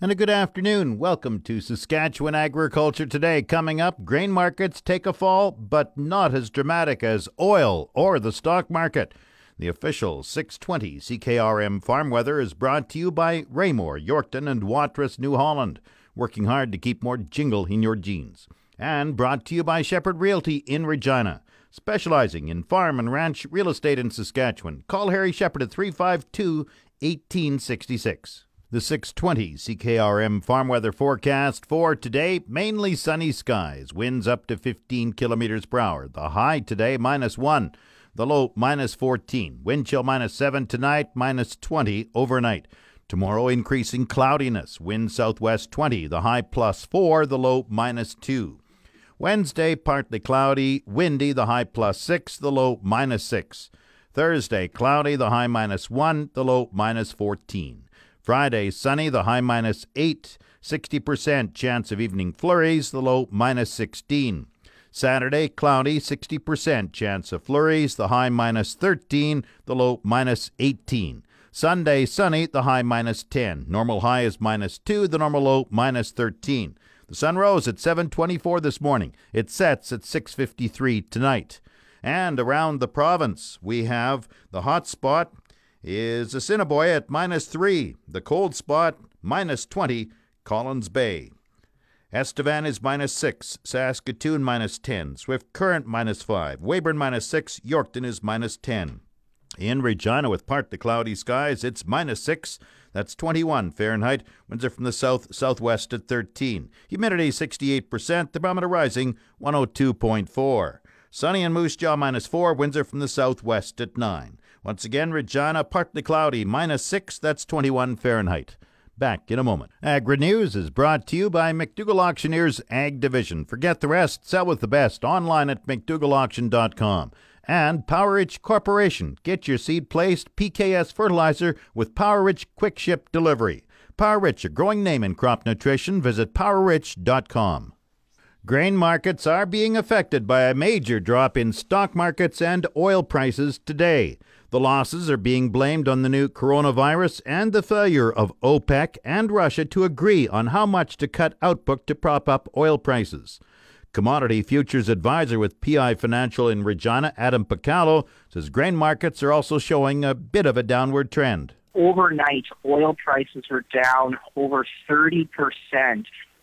And a good afternoon. Welcome to Saskatchewan Agriculture Today. Coming up, grain markets take a fall, but not as dramatic as oil or the stock market. The official 620 CKRM farm weather is brought to you by Raymore, Yorkton, and Watrous, New Holland, working hard to keep more jingle in your jeans. And brought to you by Shepherd Realty in Regina, specializing in farm and ranch real estate in Saskatchewan. Call Harry Shepherd at 352 1866. The 620 CKRM farm weather forecast for today mainly sunny skies, winds up to 15 kilometers per hour. The high today minus 1. The low minus 14. Wind chill minus 7 tonight, minus 20 overnight. Tomorrow increasing cloudiness. Wind southwest 20. The high plus 4. The low minus 2. Wednesday partly cloudy, windy. The high plus 6. The low minus 6. Thursday cloudy. The high minus 1. The low minus 14. Friday sunny. The high minus 8. 60% chance of evening flurries. The low minus 16. Saturday, cloudy, 60% chance of flurries, the high minus 13, the low minus 18. Sunday, sunny, the high minus 10. Normal high is minus 2, the normal low minus 13. The sun rose at 7:24 this morning. It sets at 6:53 tonight. And around the province, we have the hot spot is Assiniboia at minus 3, the cold spot minus 20, Collins Bay. Estevan is minus 6, Saskatoon minus 10, Swift Current minus 5, Weyburn minus 6, Yorkton is minus 10. In Regina, with partly cloudy skies, it's minus 6. That's 21 Fahrenheit. Winds are from the south southwest at 13. Humidity 68%. The barometer rising 102.4. Sunny and Moose Jaw minus 4. Winds are from the southwest at 9. Once again, Regina partly cloudy minus 6. That's 21 Fahrenheit. Back in a moment. Agri News is brought to you by McDougall Auctioneers Ag Division. Forget the rest, sell with the best online at McDougallAuction.com. And Power Rich Corporation. Get your seed placed PKS fertilizer with Power Rich Quick Ship Delivery. Power Rich, a growing name in crop nutrition. Visit PowerRich.com. Grain markets are being affected by a major drop in stock markets and oil prices today. The losses are being blamed on the new coronavirus and the failure of OPEC and Russia to agree on how much to cut output to prop up oil prices. Commodity futures advisor with PI Financial in Regina, Adam Picallo, says grain markets are also showing a bit of a downward trend. Overnight, oil prices were down over 30%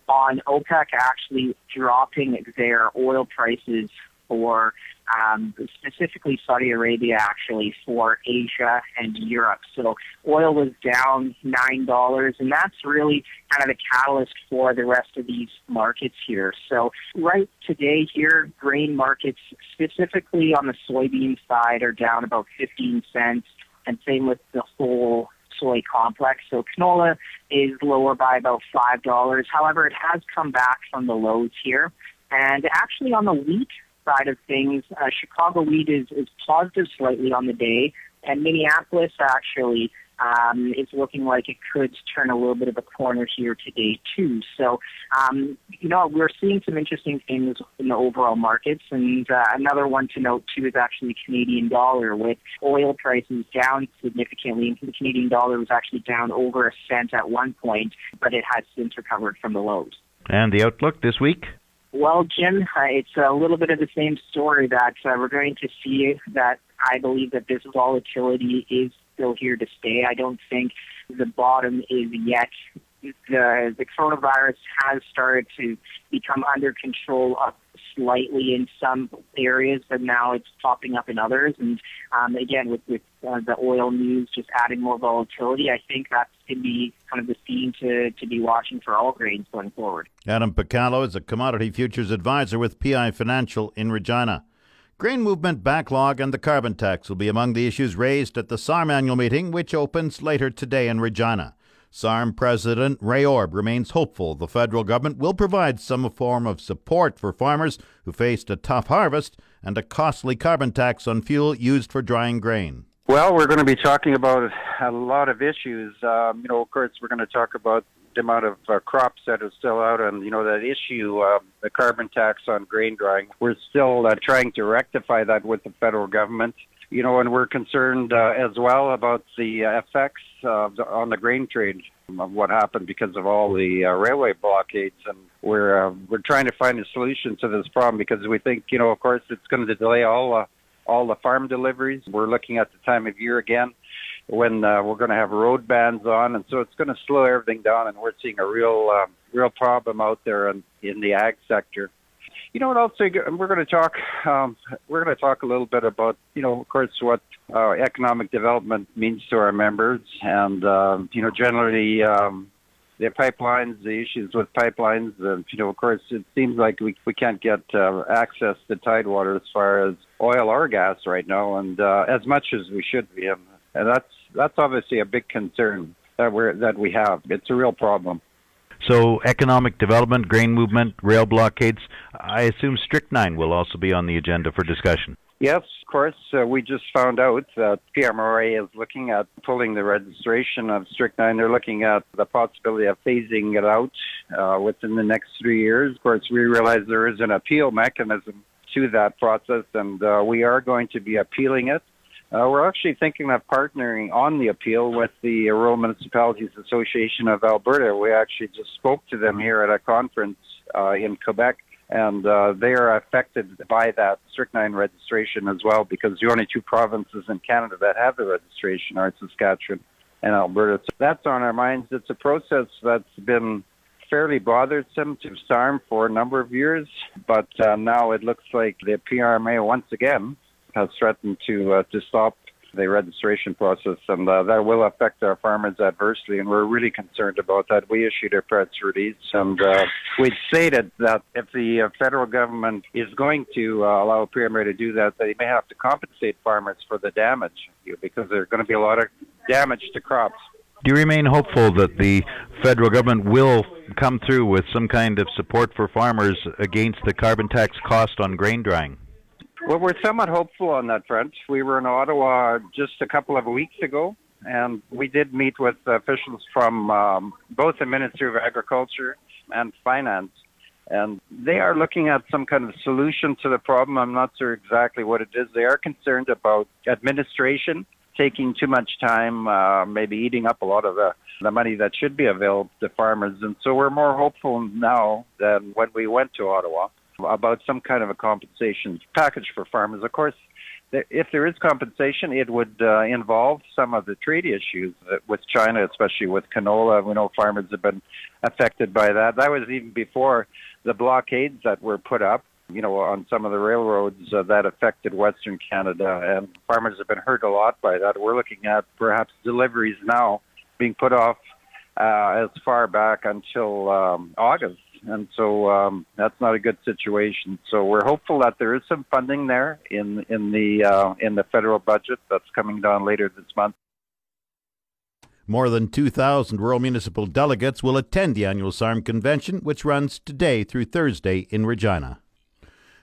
on OPEC actually dropping their oil prices for um, specifically Saudi Arabia, actually for Asia and Europe. So oil was down nine dollars, and that's really kind of the catalyst for the rest of these markets here. So right today here, grain markets, specifically on the soybean side, are down about 15 cents, and same with the whole soy complex. So canola is lower by about five dollars. However, it has come back from the lows here. And actually on the wheat side of things, uh, Chicago wheat is, is positive slightly on the day, and Minneapolis actually um, is looking like it could turn a little bit of a corner here today too. So, um, you know, we're seeing some interesting things in the overall markets, and uh, another one to note too is actually the Canadian dollar, with oil prices down significantly, and the Canadian dollar was actually down over a cent at one point, but it has since recovered from the lows. And the outlook this week? Well, Jim, it's a little bit of the same story that uh, we're going to see that I believe that this volatility is still here to stay. I don't think the bottom is yet. The, the coronavirus has started to become under control slightly in some areas, but now it's popping up in others. And um, again, with, with uh, the oil news just adding more volatility, I think that's going to be kind of the theme to, to be watching for all grains going forward. Adam Piccolo is a commodity futures advisor with PI Financial in Regina. Grain movement backlog and the carbon tax will be among the issues raised at the SARM annual meeting, which opens later today in Regina. SARM President Ray Orb remains hopeful the federal government will provide some form of support for farmers who faced a tough harvest and a costly carbon tax on fuel used for drying grain. Well, we're going to be talking about a lot of issues. Um, you know, of course, we're going to talk about the amount of uh, crops that are still out, and you know that issue, uh, the carbon tax on grain drying. We're still uh, trying to rectify that with the federal government you know, and we're concerned uh, as well about the effects uh, on the grain trade of what happened because of all the uh, railway blockades, and we're uh, we're trying to find a solution to this problem because we think, you know, of course, it's going to delay all uh, all the farm deliveries. We're looking at the time of year again when uh, we're going to have road bans on, and so it's going to slow everything down, and we're seeing a real uh, real problem out there in, in the ag sector. You know what else? We're going to talk. Um, we're going to talk a little bit about, you know, of course, what uh, economic development means to our members, and uh, you know, generally um, the pipelines, the issues with pipelines. Uh, you know, of course, it seems like we we can't get uh, access to tidewater as far as oil or gas right now, and uh, as much as we should be, and, and that's that's obviously a big concern that we're that we have. It's a real problem. So, economic development, grain movement, rail blockades. I assume strychnine will also be on the agenda for discussion. Yes, of course. Uh, we just found out that PMRA is looking at pulling the registration of strychnine. They're looking at the possibility of phasing it out uh, within the next three years. Of course, we realize there is an appeal mechanism to that process, and uh, we are going to be appealing it. Uh, we're actually thinking of partnering on the appeal with the Rural Municipalities Association of Alberta. We actually just spoke to them here at a conference uh, in Quebec, and uh, they are affected by that strychnine registration as well because the only two provinces in Canada that have the registration are Saskatchewan and Alberta. So that's on our minds. It's a process that's been fairly bothersome to SARM for a number of years, but uh, now it looks like the PRMA once again has threatened to uh, to stop the registration process, and uh, that will affect our farmers adversely. And we're really concerned about that. We issued a press release, and uh, we stated that if the uh, federal government is going to uh, allow PMRA to do that, they may have to compensate farmers for the damage because there's going to be a lot of damage to crops. Do you remain hopeful that the federal government will come through with some kind of support for farmers against the carbon tax cost on grain drying? Well, we're somewhat hopeful on that front. We were in Ottawa just a couple of weeks ago, and we did meet with officials from um, both the Ministry of Agriculture and Finance. And they are looking at some kind of solution to the problem. I'm not sure exactly what it is. They are concerned about administration taking too much time, uh, maybe eating up a lot of the, the money that should be available to farmers. And so we're more hopeful now than when we went to Ottawa about some kind of a compensation package for farmers. Of course, if there is compensation, it would uh, involve some of the trade issues with China, especially with canola. We know farmers have been affected by that. That was even before the blockades that were put up, you know, on some of the railroads uh, that affected Western Canada, and farmers have been hurt a lot by that. We're looking at perhaps deliveries now being put off uh, as far back until um, August and so um, that's not a good situation. So we're hopeful that there is some funding there in in the uh, in the federal budget that's coming down later this month. More than 2,000 rural municipal delegates will attend the annual SARM convention, which runs today through Thursday in Regina.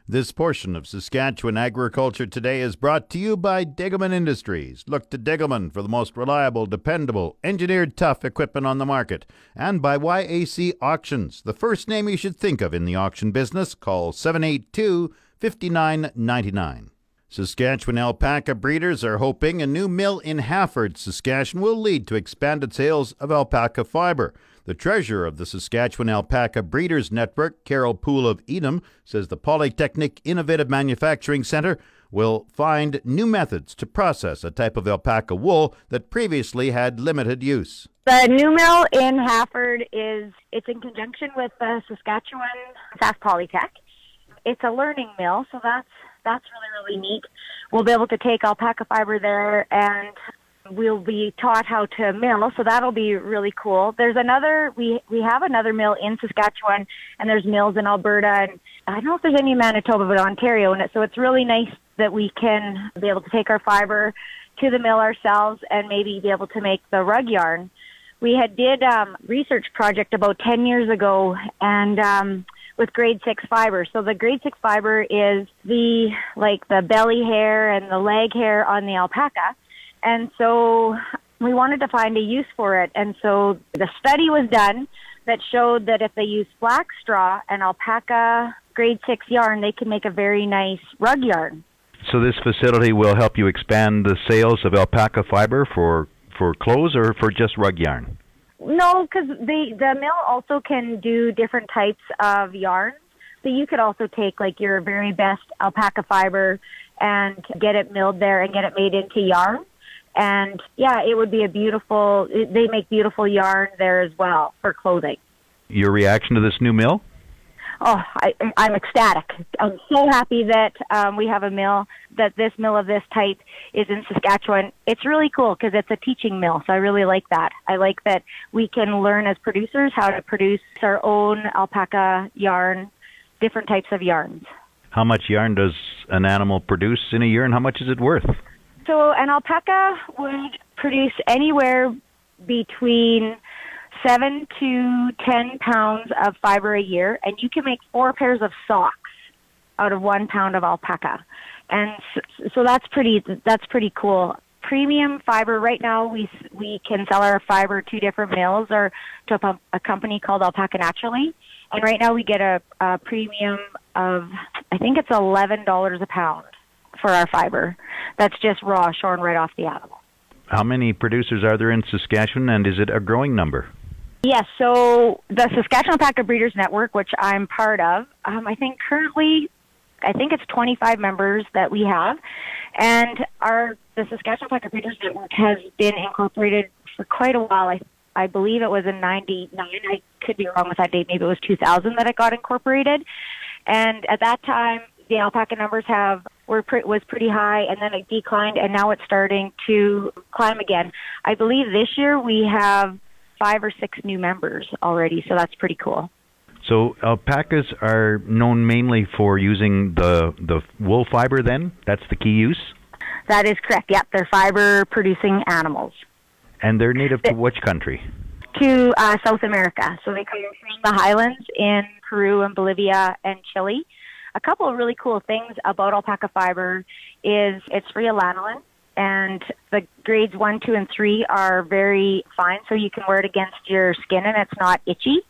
This portion of Saskatchewan Agriculture Today is brought to you by Degelman Industries. Look to Degelman for the most reliable, dependable, engineered tough equipment on the market. And by YAC Auctions, the first name you should think of in the auction business. Call 782 5999. Saskatchewan alpaca breeders are hoping a new mill in Hafford, Saskatchewan will lead to expanded sales of alpaca fiber. The treasurer of the Saskatchewan Alpaca Breeders Network, Carol Poole of Edam, says the Polytechnic Innovative Manufacturing Center will find new methods to process a type of alpaca wool that previously had limited use. The new mill in Hafford is it's in conjunction with the Saskatchewan Sask Polytech. It's a learning mill, so that's that's really really neat. We'll be able to take alpaca fiber there and we'll be taught how to mill, so that'll be really cool. There's another we we have another mill in Saskatchewan, and there's mills in Alberta, and I don't know if there's any in Manitoba, but Ontario in it. So it's really nice that we can be able to take our fiber to the mill ourselves and maybe be able to make the rug yarn we had did um, research project about 10 years ago and um, with grade 6 fiber. So the grade 6 fiber is the like the belly hair and the leg hair on the alpaca. And so we wanted to find a use for it. And so the study was done that showed that if they use flax straw and alpaca grade 6 yarn, they can make a very nice rug yarn. So this facility will help you expand the sales of alpaca fiber for for clothes or for just rug yarn? No, because the the mill also can do different types of yarns. So you could also take like your very best alpaca fiber and get it milled there and get it made into yarn. And yeah, it would be a beautiful. They make beautiful yarn there as well for clothing. Your reaction to this new mill? oh, I, I'm ecstatic. I'm so happy that um, we have a mill, that this mill of this type is in Saskatchewan. It's really cool because it's a teaching mill, so I really like that. I like that we can learn as producers how to produce our own alpaca yarn, different types of yarns. How much yarn does an animal produce in a year, and how much is it worth? So an alpaca would produce anywhere between seven to ten pounds of fiber a year, and you can make four pairs of socks out of one pound of alpaca. And so, that's pretty that's pretty cool. Premium fiber right now we we can sell our fiber to different mills or to a, a company called Alpaca Naturally, and right now we get a, a premium of I think it's eleven dollars a pound for our fiber. That's just raw, shorn right off the animal. How many producers are there in Saskatchewan, and is it a growing number? Yes, so the Saskatchewan Alpaca Breeders Network, which I'm part of, um, I think currently, I think it's 25 members that we have, and our the Saskatchewan Alpaca Breeders Network has been incorporated for quite a while. I I believe it was in '99. I could be wrong with that date. Maybe it was 2000 that it got incorporated, and at that time the alpaca numbers have were pre- was pretty high, and then it declined, and now it's starting to climb again. I believe this year we have five or six new members already, so that's pretty cool. So alpacas are known mainly for using the the wool fiber. Then that's the key use. That is correct. Yep, they're fiber producing animals. And they're native to which country? To uh, South America. So they come from the highlands in Peru and Bolivia and Chile. A couple of really cool things about alpaca fiber is it's free of lanolin and the grades one, two, and three are very fine, so you can wear it against your skin and it's not itchy.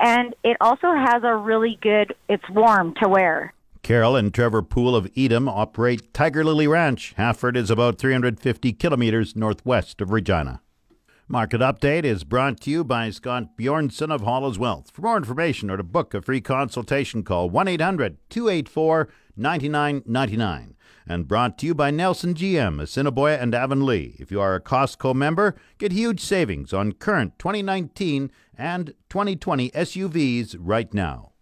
And it also has a really good, it's warm to wear. Carol and Trevor Poole of Edam operate Tiger Lily Ranch. Hafford is about 350 kilometers northwest of Regina. Market Update is brought to you by Scott Bjornson of Hall's Wealth. For more information or to book a free consultation, call 1 800 284 9999 and brought to you by Nelson GM, Assiniboia and Avonlea. If you are a Costco member, get huge savings on current 2019 and 2020 SUVs right now.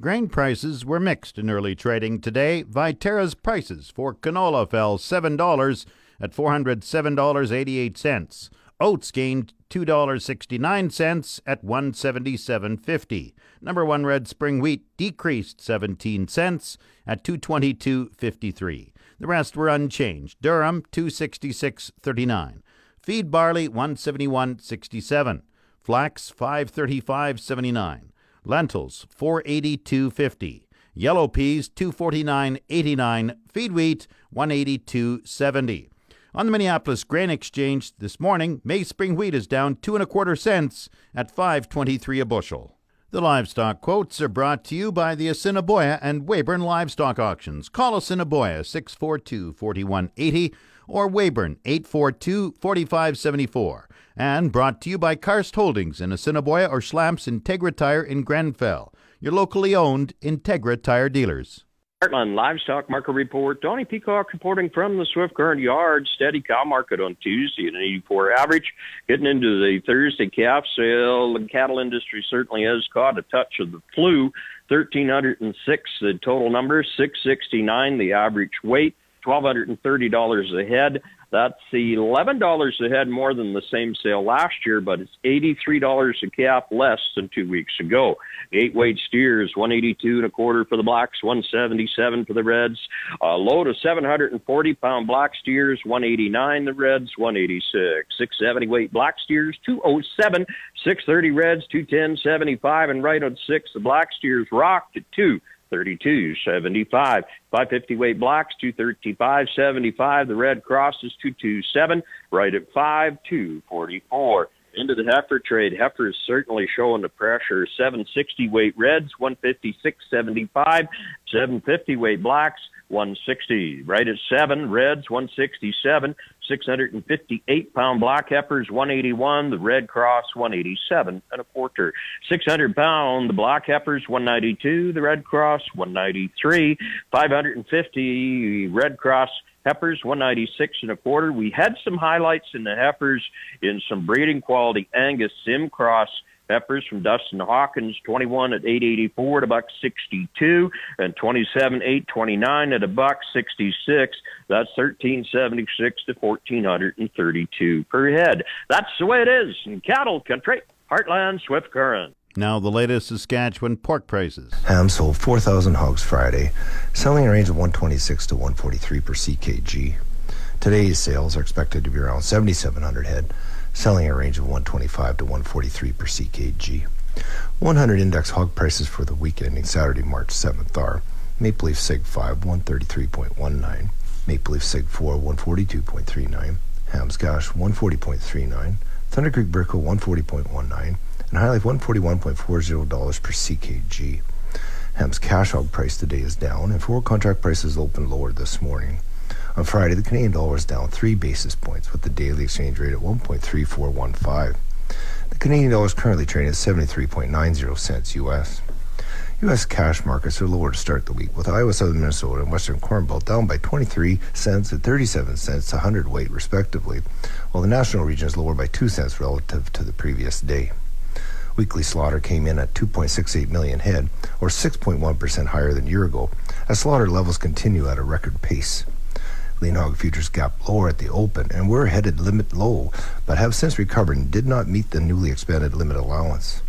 Grain prices were mixed in early trading today. Viterra's prices for canola fell $7 at $407.88. Oats gained $2.69 at 177.50. Number 1 red spring wheat decreased 17 cents at 222.53. The rest were unchanged. Durum 266.39. Feed barley 171.67. Flax 535.79. Lentils 482.50. Yellow peas 249.89. Feed wheat 182.70. On the Minneapolis Grain Exchange this morning, May spring wheat is down two and a quarter cents at 5.23 a bushel. The livestock quotes are brought to you by the Assiniboia and Weyburn Livestock Auctions. Call Assiniboia 642 4180 or Weyburn 842 4574. And brought to you by Karst Holdings in Assiniboia or Schlamps Integra Tire in Grenfell, your locally owned Integra Tire dealers. Heartland Livestock Market Report. Donnie Peacock reporting from the Swift Current Yard. Steady cow market on Tuesday at an 84 average. Getting into the Thursday calf sale, the cattle industry certainly has caught a touch of the flu. 1,306 the total number, 669 the average weight. $1,230 a head. That's $11 a head more than the same sale last year, but it's $83 a calf less than two weeks ago. Eight weight steers, 182 and a quarter for the blacks, 177 for the reds. A load of 740 pound black steers, 189 the reds, 186. 670 weight black steers, 207. 630 reds, 210, 75. And right on six, the black steers rocked at two. 32 75 550 weight blocks 235 75 the red cross is 227 right at 5 244 into the heifer trade. Heifer is certainly showing the pressure. 760 weight reds, 156.75. 750 weight blacks, 160. Right at seven, reds, 167. 658 pound black heifers, 181. The red cross, 187 and a quarter. 600 pound, the black heifers, 192. The red cross, 193. 550 red cross heifers 196 and a quarter. We had some highlights in the heifers in some breeding quality Angus Sim Cross heifers from Dustin Hawkins, 21 at 884 to buck 62, and 27 829 at a buck 66. That's 1376 to 1432 per head. That's the way it is in cattle country. Heartland Swift Current. Now, the latest Saskatchewan pork prices. Ham sold 4,000 hogs Friday, selling a range of 126 to 143 per CKG. Today's sales are expected to be around 7,700 head, selling a range of 125 to 143 per CKG. 100 index hog prices for the week ending Saturday, March 7th are Maple Leaf Sig 5 133.19, Maple Leaf Sig 4 142.39, Hams Cash 140.39, Thunder Creek Brickle 140.19, and HyLife $141.40 per CKG. Ham's cash hog price today is down, and forward contract prices opened lower this morning. On Friday, the Canadian dollar is down three basis points, with the daily exchange rate at 1.3415. The Canadian dollar is currently trading at 73.90 cents U.S. U.S. cash markets are lower to start the week, with Iowa, Southern Minnesota, and Western Corn Belt down by 23 cents and 37 cents a hundredweight, respectively, while the national region is lower by 2 cents relative to the previous day. Weekly slaughter came in at 2.68 million head, or 6.1% higher than a year ago, as slaughter levels continue at a record pace. Lean hog futures gap lower at the open and were headed limit low, but have since recovered and did not meet the newly expanded limit allowance.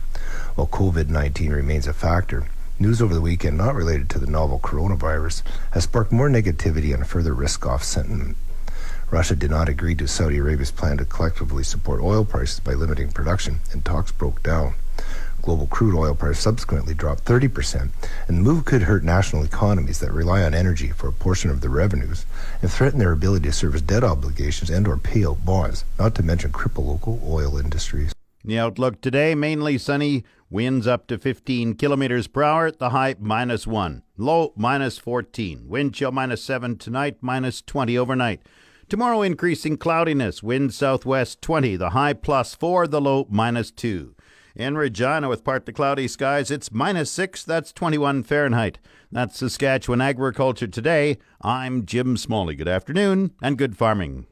While COVID 19 remains a factor, news over the weekend not related to the novel coronavirus has sparked more negativity and further risk off sentiment. Russia did not agree to Saudi Arabia's plan to collectively support oil prices by limiting production, and talks broke down. Global crude oil price subsequently dropped 30%, and the move could hurt national economies that rely on energy for a portion of their revenues and threaten their ability to service debt obligations and or pay out bonds, not to mention cripple local oil industries. The outlook today mainly sunny, winds up to 15 kilometers per hour, the high minus 1, low minus 14, wind chill minus 7 tonight, minus 20 overnight. Tomorrow, increasing cloudiness, wind southwest 20, the high plus 4, the low minus 2. In Regina, with partly cloudy skies, it's minus 6, that's 21 Fahrenheit. That's Saskatchewan Agriculture Today. I'm Jim Smalley. Good afternoon and good farming.